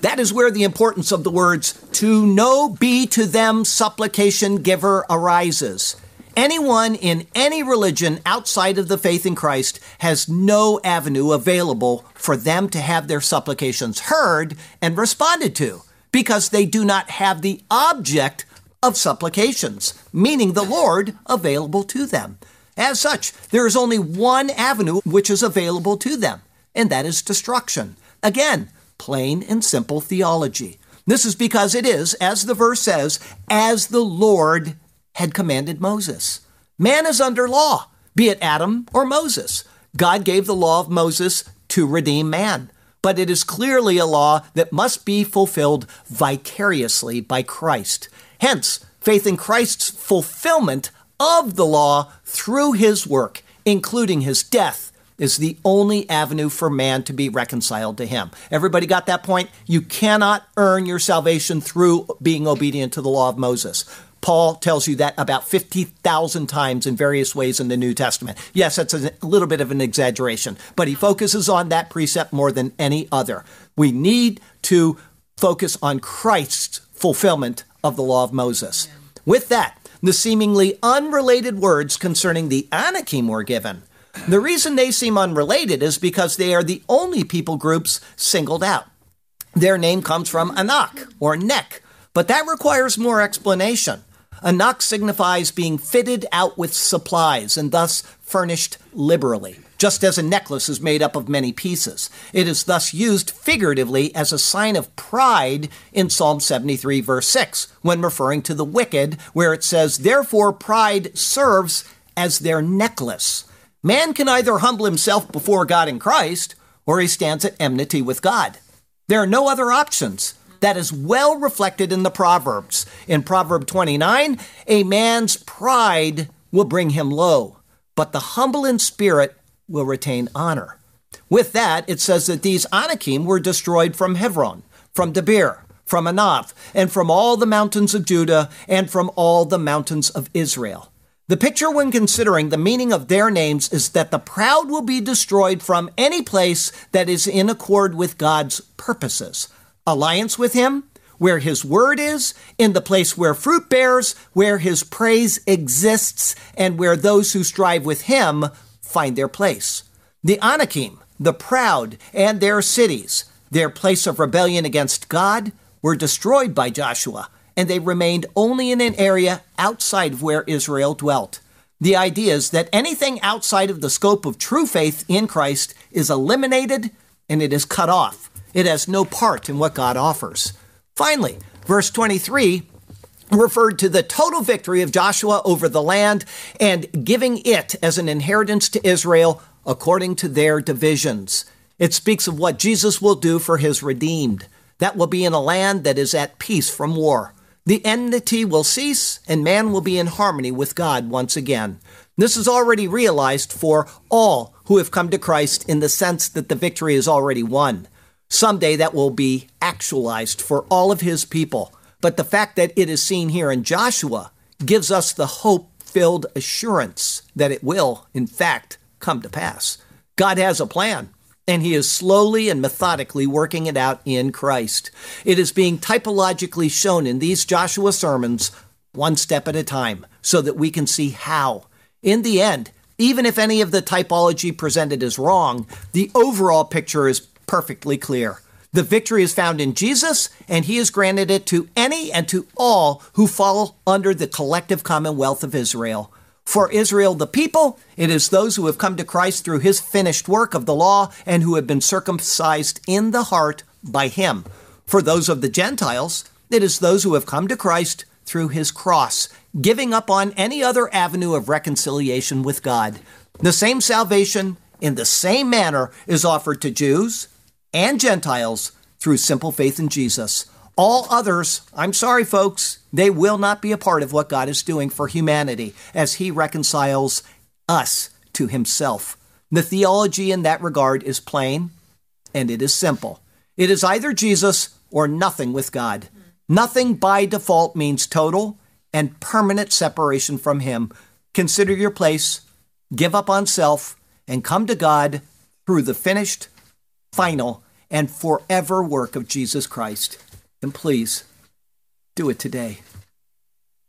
That is where the importance of the words to know be to them supplication giver arises. Anyone in any religion outside of the faith in Christ has no avenue available for them to have their supplications heard and responded to because they do not have the object of supplications, meaning the Lord, available to them. As such, there is only one avenue which is available to them, and that is destruction. Again, plain and simple theology. This is because it is, as the verse says, as the Lord had commanded Moses. Man is under law, be it Adam or Moses. God gave the law of Moses to redeem man, but it is clearly a law that must be fulfilled vicariously by Christ. Hence, faith in Christ's fulfillment of the law through his work, including his death, is the only avenue for man to be reconciled to him. Everybody got that point? You cannot earn your salvation through being obedient to the law of Moses. Paul tells you that about 50,000 times in various ways in the New Testament. Yes, that's a little bit of an exaggeration, but he focuses on that precept more than any other. We need to focus on Christ's fulfillment of the law of Moses. With that, the seemingly unrelated words concerning the Anakim were given. The reason they seem unrelated is because they are the only people groups singled out. Their name comes from Anak or neck, but that requires more explanation. Anak signifies being fitted out with supplies and thus furnished liberally, just as a necklace is made up of many pieces. It is thus used figuratively as a sign of pride in Psalm 73, verse 6, when referring to the wicked, where it says, Therefore pride serves as their necklace. Man can either humble himself before God in Christ, or he stands at enmity with God. There are no other options. That is well reflected in the Proverbs. In Proverb 29, a man's pride will bring him low, but the humble in spirit will retain honor. With that, it says that these Anakim were destroyed from Hebron, from Debir, from Anath, and from all the mountains of Judah, and from all the mountains of Israel. The picture, when considering the meaning of their names, is that the proud will be destroyed from any place that is in accord with God's purposes. Alliance with Him, where His word is, in the place where fruit bears, where His praise exists, and where those who strive with Him find their place. The Anakim, the proud, and their cities, their place of rebellion against God, were destroyed by Joshua and they remained only in an area outside of where Israel dwelt. The idea is that anything outside of the scope of true faith in Christ is eliminated and it is cut off. It has no part in what God offers. Finally, verse 23 referred to the total victory of Joshua over the land and giving it as an inheritance to Israel according to their divisions. It speaks of what Jesus will do for his redeemed. That will be in a land that is at peace from war. The enmity will cease, and man will be in harmony with God once again. This is already realized for all who have come to Christ in the sense that the victory is already won. Someday that will be actualized for all of his people. But the fact that it is seen here in Joshua gives us the hope filled assurance that it will, in fact, come to pass. God has a plan and he is slowly and methodically working it out in Christ. It is being typologically shown in these Joshua sermons one step at a time so that we can see how. In the end, even if any of the typology presented is wrong, the overall picture is perfectly clear. The victory is found in Jesus, and he has granted it to any and to all who fall under the collective commonwealth of Israel. For Israel, the people, it is those who have come to Christ through his finished work of the law and who have been circumcised in the heart by him. For those of the Gentiles, it is those who have come to Christ through his cross, giving up on any other avenue of reconciliation with God. The same salvation, in the same manner, is offered to Jews and Gentiles through simple faith in Jesus. All others, I'm sorry, folks, they will not be a part of what God is doing for humanity as He reconciles us to Himself. The theology in that regard is plain and it is simple. It is either Jesus or nothing with God. Nothing by default means total and permanent separation from Him. Consider your place, give up on self, and come to God through the finished, final, and forever work of Jesus Christ. And please do it today.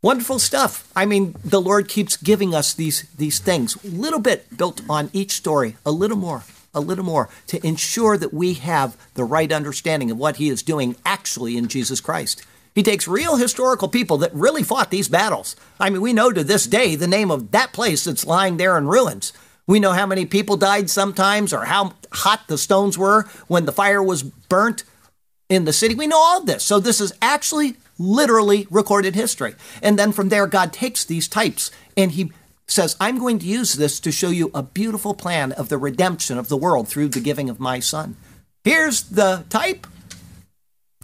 Wonderful stuff. I mean, the Lord keeps giving us these, these things, a little bit built on each story, a little more, a little more, to ensure that we have the right understanding of what He is doing actually in Jesus Christ. He takes real historical people that really fought these battles. I mean, we know to this day the name of that place that's lying there in ruins. We know how many people died sometimes or how hot the stones were when the fire was burnt in the city. We know all this. So this is actually literally recorded history. And then from there, God takes these types and he says, I'm going to use this to show you a beautiful plan of the redemption of the world through the giving of my son. Here's the type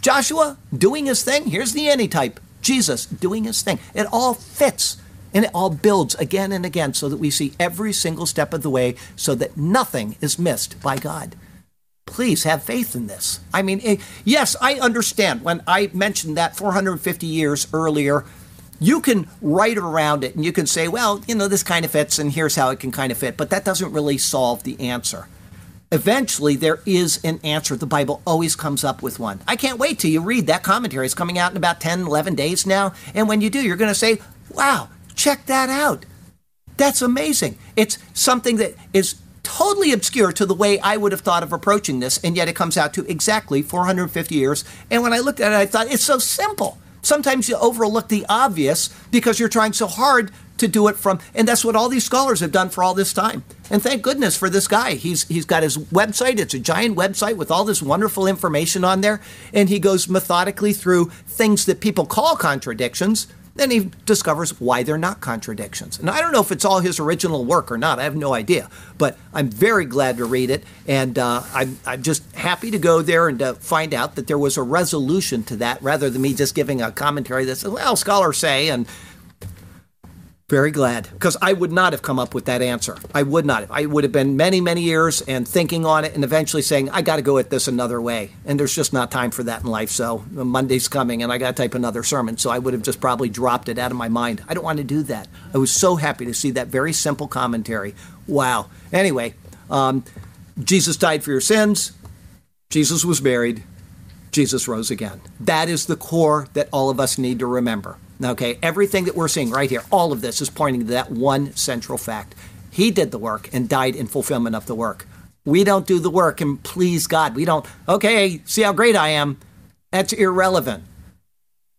Joshua doing his thing. Here's the antitype Jesus doing his thing. It all fits and it all builds again and again so that we see every single step of the way so that nothing is missed by God. Please have faith in this. I mean, it, yes, I understand when I mentioned that 450 years earlier, you can write around it and you can say, well, you know, this kind of fits and here's how it can kind of fit, but that doesn't really solve the answer. Eventually, there is an answer. The Bible always comes up with one. I can't wait till you read that commentary. It's coming out in about 10, 11 days now. And when you do, you're going to say, wow, check that out. That's amazing. It's something that is totally obscure to the way I would have thought of approaching this, and yet it comes out to exactly 450 years. And when I looked at it, I thought it's so simple. Sometimes you overlook the obvious because you're trying so hard to do it from, and that's what all these scholars have done for all this time. And thank goodness for this guy. He's he's got his website. It's a giant website with all this wonderful information on there, and he goes methodically through things that people call contradictions. Then he discovers why they're not contradictions. And I don't know if it's all his original work or not. I have no idea. But I'm very glad to read it. And uh, I'm, I'm just happy to go there and to find out that there was a resolution to that rather than me just giving a commentary that says, well, scholars say, and very glad because I would not have come up with that answer. I would not have. I would have been many, many years and thinking on it and eventually saying, I got to go at this another way. And there's just not time for that in life. So Monday's coming and I got to type another sermon. So I would have just probably dropped it out of my mind. I don't want to do that. I was so happy to see that very simple commentary. Wow. Anyway, um, Jesus died for your sins. Jesus was buried. Jesus rose again. That is the core that all of us need to remember. Okay, everything that we're seeing right here, all of this is pointing to that one central fact. He did the work and died in fulfillment of the work. We don't do the work and please God. We don't, okay, see how great I am. That's irrelevant.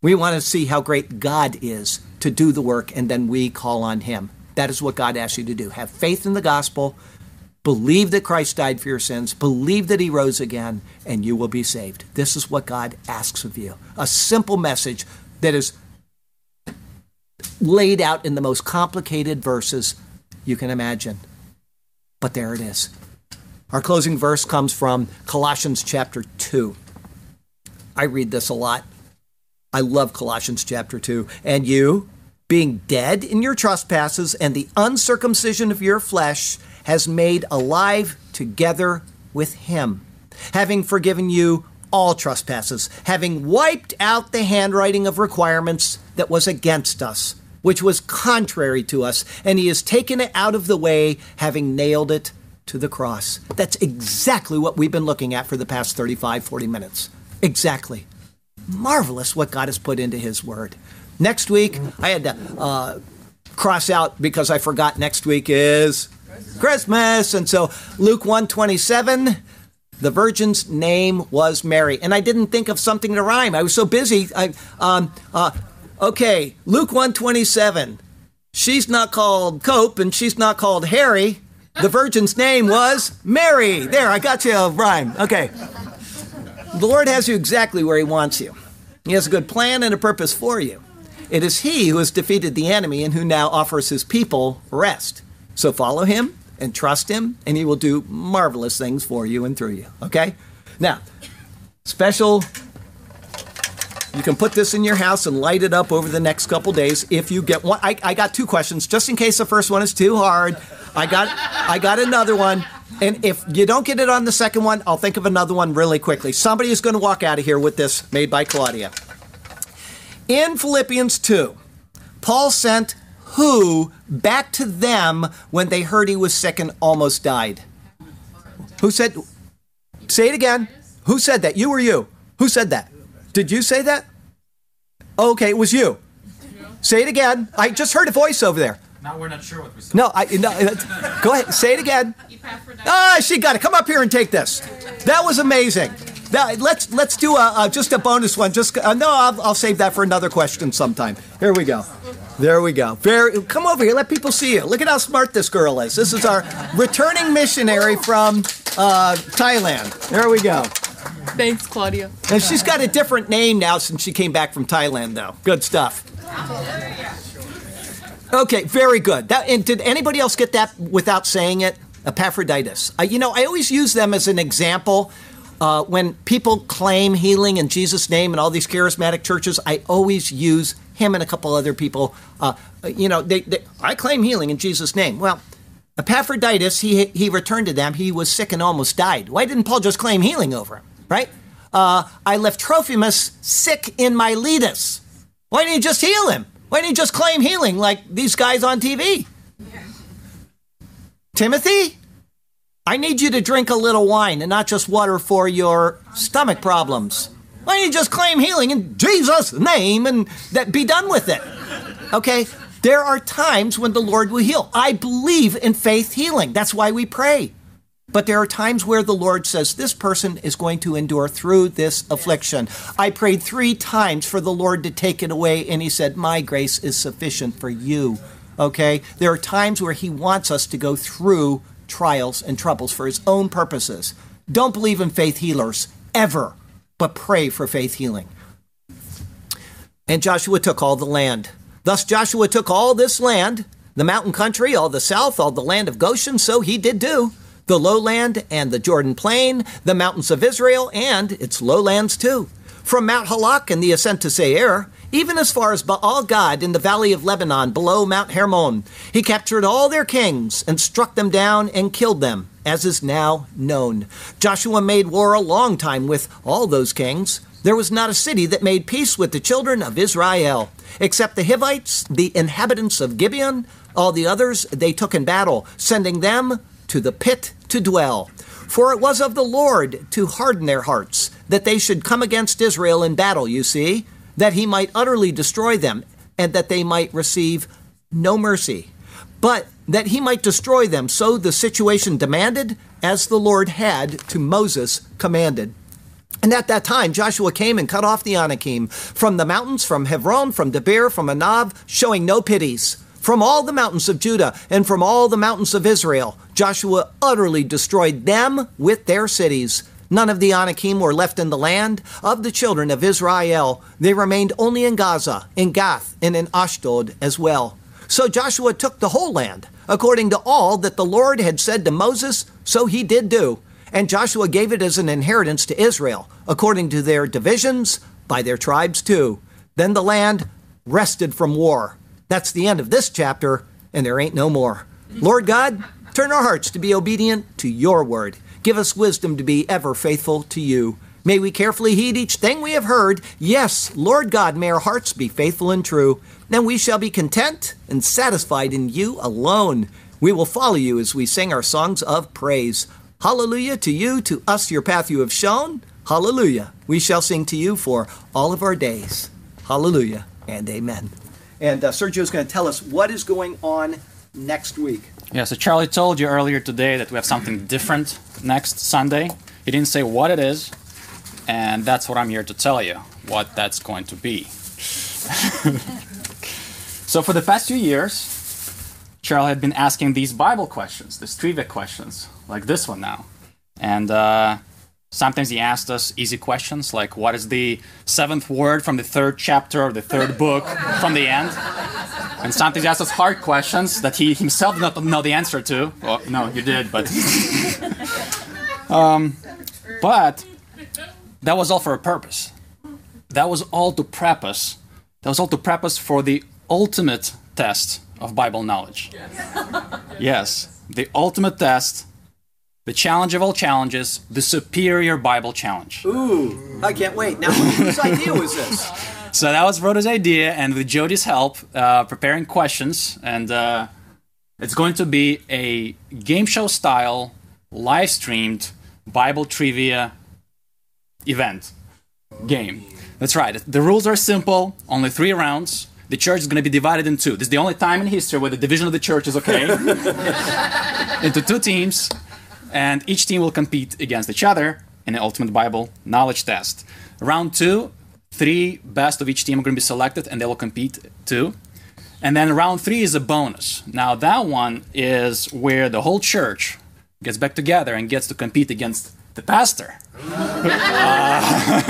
We want to see how great God is to do the work and then we call on Him. That is what God asks you to do. Have faith in the gospel, believe that Christ died for your sins, believe that He rose again, and you will be saved. This is what God asks of you. A simple message that is laid out in the most complicated verses you can imagine. But there it is. Our closing verse comes from Colossians chapter 2. I read this a lot. I love Colossians chapter 2. And you, being dead in your trespasses and the uncircumcision of your flesh, has made alive together with him, having forgiven you all trespasses, having wiped out the handwriting of requirements that was against us which was contrary to us, and he has taken it out of the way, having nailed it to the cross. That's exactly what we've been looking at for the past 35, 40 minutes. Exactly. Marvelous what God has put into his word. Next week, I had to uh, cross out because I forgot next week is Christmas. And so Luke 127 the virgin's name was Mary. And I didn't think of something to rhyme. I was so busy. I, um, uh, Okay, Luke 127. She's not called Cope and she's not called Harry. The virgin's name was Mary. There, I got you a rhyme. Okay. The Lord has you exactly where He wants you. He has a good plan and a purpose for you. It is He who has defeated the enemy and who now offers His people rest. So follow Him and trust Him, and He will do marvelous things for you and through you. Okay? Now, special You can put this in your house and light it up over the next couple days if you get one. I, I got two questions, just in case the first one is too hard. I got I got another one. And if you don't get it on the second one, I'll think of another one really quickly. Somebody is going to walk out of here with this made by Claudia. In Philippians 2, Paul sent who back to them when they heard he was sick and almost died? Who said, say it again. Who said that? You or you? Who said that? Did you say that? Okay, it was you. Say it again. I just heard a voice over there. Now we're not sure what we said. No, I no. uh, Go ahead. Say it again. Ah, she got it. Come up here and take this. That was amazing. Now, let's let's do a, a just a bonus one. Just uh, no, I'll, I'll save that for another question sometime. Here we go. There we go. Very. Come over here. Let people see you. Look at how smart this girl is. This is our returning missionary from uh, Thailand. There we go. Thanks, Claudia. And she's got a different name now since she came back from Thailand, though. Good stuff. Okay, very good. That, and did anybody else get that without saying it? Epaphroditus. You know, I always use them as an example. Uh, when people claim healing in Jesus' name in all these charismatic churches, I always use him and a couple other people. Uh, you know, they, they, I claim healing in Jesus' name. Well, Epaphroditus, he, he returned to them. He was sick and almost died. Why didn't Paul just claim healing over him, right? Uh, I left Trophimus sick in Miletus. Why didn't he just heal him? Why didn't he just claim healing like these guys on TV? Timothy, I need you to drink a little wine and not just water for your stomach problems. Why don't you just claim healing in Jesus' name and that be done with it? Okay? There are times when the Lord will heal. I believe in faith healing. That's why we pray. But there are times where the Lord says, This person is going to endure through this affliction. I prayed three times for the Lord to take it away, and He said, My grace is sufficient for you. Okay? There are times where He wants us to go through trials and troubles for His own purposes. Don't believe in faith healers, ever, but pray for faith healing. And Joshua took all the land. Thus Joshua took all this land, the mountain country, all the south, all the land of Goshen, so he did do the lowland and the Jordan plain, the mountains of Israel, and its lowlands too. From Mount Halak and the ascent to Seir, even as far as Baal Gad in the valley of Lebanon below Mount Hermon, he captured all their kings and struck them down and killed them, as is now known. Joshua made war a long time with all those kings. There was not a city that made peace with the children of Israel, except the Hivites, the inhabitants of Gibeon. All the others they took in battle, sending them to the pit to dwell. For it was of the Lord to harden their hearts, that they should come against Israel in battle, you see, that he might utterly destroy them, and that they might receive no mercy. But that he might destroy them, so the situation demanded, as the Lord had to Moses commanded. And at that time, Joshua came and cut off the Anakim from the mountains, from Hebron, from Debir, from Anab, showing no pities. From all the mountains of Judah and from all the mountains of Israel, Joshua utterly destroyed them with their cities. None of the Anakim were left in the land. Of the children of Israel, they remained only in Gaza, in Gath, and in Ashdod as well. So Joshua took the whole land, according to all that the Lord had said to Moses, so he did do. And Joshua gave it as an inheritance to Israel, according to their divisions, by their tribes too. Then the land rested from war. That's the end of this chapter, and there ain't no more. Lord God, turn our hearts to be obedient to your word. Give us wisdom to be ever faithful to you. May we carefully heed each thing we have heard. Yes, Lord God, may our hearts be faithful and true. Then we shall be content and satisfied in you alone. We will follow you as we sing our songs of praise. Hallelujah to you, to us your path you have shown. Hallelujah. We shall sing to you for all of our days. Hallelujah and amen. And uh, Sergio is going to tell us what is going on next week. Yeah, so Charlie told you earlier today that we have something different next Sunday. He didn't say what it is, and that's what I'm here to tell you what that's going to be. so, for the past few years, Charlie had been asking these Bible questions, these trivia questions, like this one now. And uh, sometimes he asked us easy questions, like what is the seventh word from the third chapter of the third book from the end? And sometimes he asked us hard questions that he himself did not know the answer to. Well, no, you did, but. um, but that was all for a purpose. that was all to prep us. That was all to prep us for the ultimate test of Bible knowledge. yes, the ultimate test, the challenge of all challenges, the superior Bible challenge. Ooh, I can't wait. Now, whose idea was this? So that was Rhoda's idea, and with Jody's help, uh, preparing questions, and uh, it's going to be a game show style, live streamed Bible trivia event game. That's right. The rules are simple, only three rounds. The church is going to be divided in two. This is the only time in history where the division of the church is okay. into two teams, and each team will compete against each other in an ultimate Bible knowledge test. Round two, three best of each team are going to be selected, and they will compete too. And then round three is a bonus. Now, that one is where the whole church gets back together and gets to compete against the pastor. uh,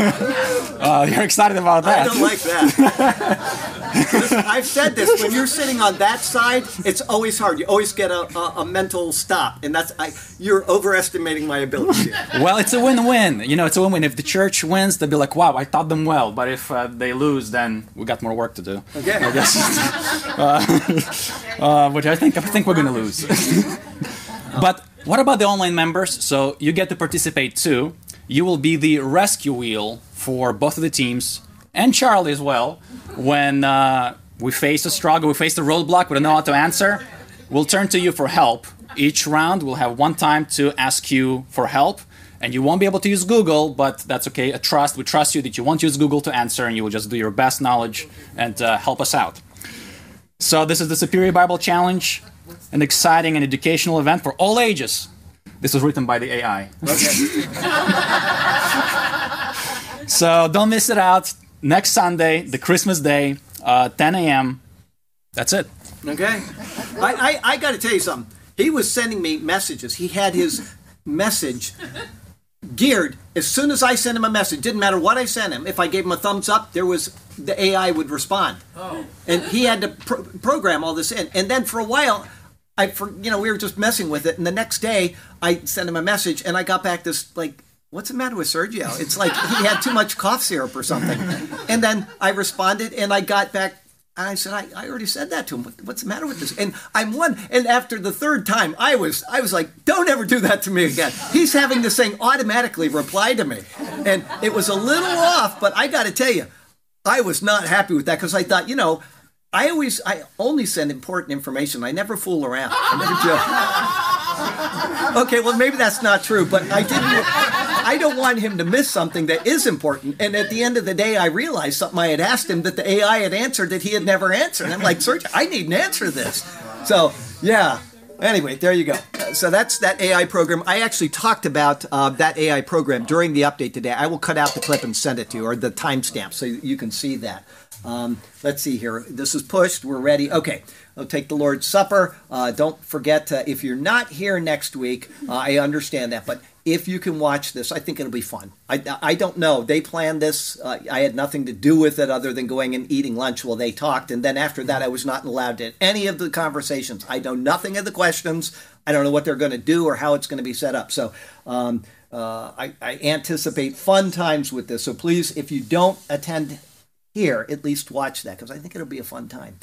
uh, you're excited about that. I don't like that. Listen, I've said this. When you're sitting on that side, it's always hard. You always get a, a, a mental stop, and that's I, you're overestimating my ability. well, it's a win-win. You know, it's a win-win. If the church wins, they'll be like, "Wow, I taught them well." But if uh, they lose, then we got more work to do. Okay. I guess. uh, uh which I think I think we're gonna lose. but what about the online members? So you get to participate too. You will be the rescue wheel for both of the teams and Charlie as well. When uh, we face a struggle, we face a roadblock, we don't know how to answer, we'll turn to you for help. Each round, we'll have one time to ask you for help. And you won't be able to use Google, but that's okay. A trust, we trust you that you won't use Google to answer, and you will just do your best knowledge and uh, help us out. So this is the Superior Bible Challenge an exciting and educational event for all ages. This was written by the AI. Okay. so don't miss it out. Next Sunday, the Christmas day, uh, 10 a.m. That's it. Okay. I, I, I got to tell you something. He was sending me messages. He had his message geared as soon as I sent him a message. Didn't matter what I sent him. If I gave him a thumbs up, there was the AI would respond. Oh. And he had to pro- program all this in. And then for a while, I for you know we were just messing with it, and the next day I sent him a message, and I got back this like. What's the matter with Sergio? It's like he had too much cough syrup or something. And then I responded and I got back and I said, I, I already said that to him. what's the matter with this? And I'm one. And after the third time, I was I was like, don't ever do that to me again. He's having this thing automatically reply to me, and it was a little off. But I got to tell you, I was not happy with that because I thought, you know, I always, I only send important information. I never fool around. I never joke. okay, well maybe that's not true, but I didn't. I don't want him to miss something that is important. And at the end of the day, I realized something I had asked him that the AI had answered that he had never answered. I'm like, Serge, I need an answer to this. So yeah. Anyway, there you go. So that's that AI program. I actually talked about uh, that AI program during the update today. I will cut out the clip and send it to you, or the timestamp, so you can see that. Um, let's see here. This is pushed. We're ready. Okay. I'll take the Lord's Supper. Uh, don't forget, to, if you're not here next week, uh, I understand that, but if you can watch this, I think it'll be fun. I, I don't know. They planned this. Uh, I had nothing to do with it other than going and eating lunch while they talked. And then after that, I was not allowed to any of the conversations. I know nothing of the questions. I don't know what they're going to do or how it's going to be set up. So um, uh, I, I anticipate fun times with this. So please, if you don't attend here, at least watch that because I think it'll be a fun time.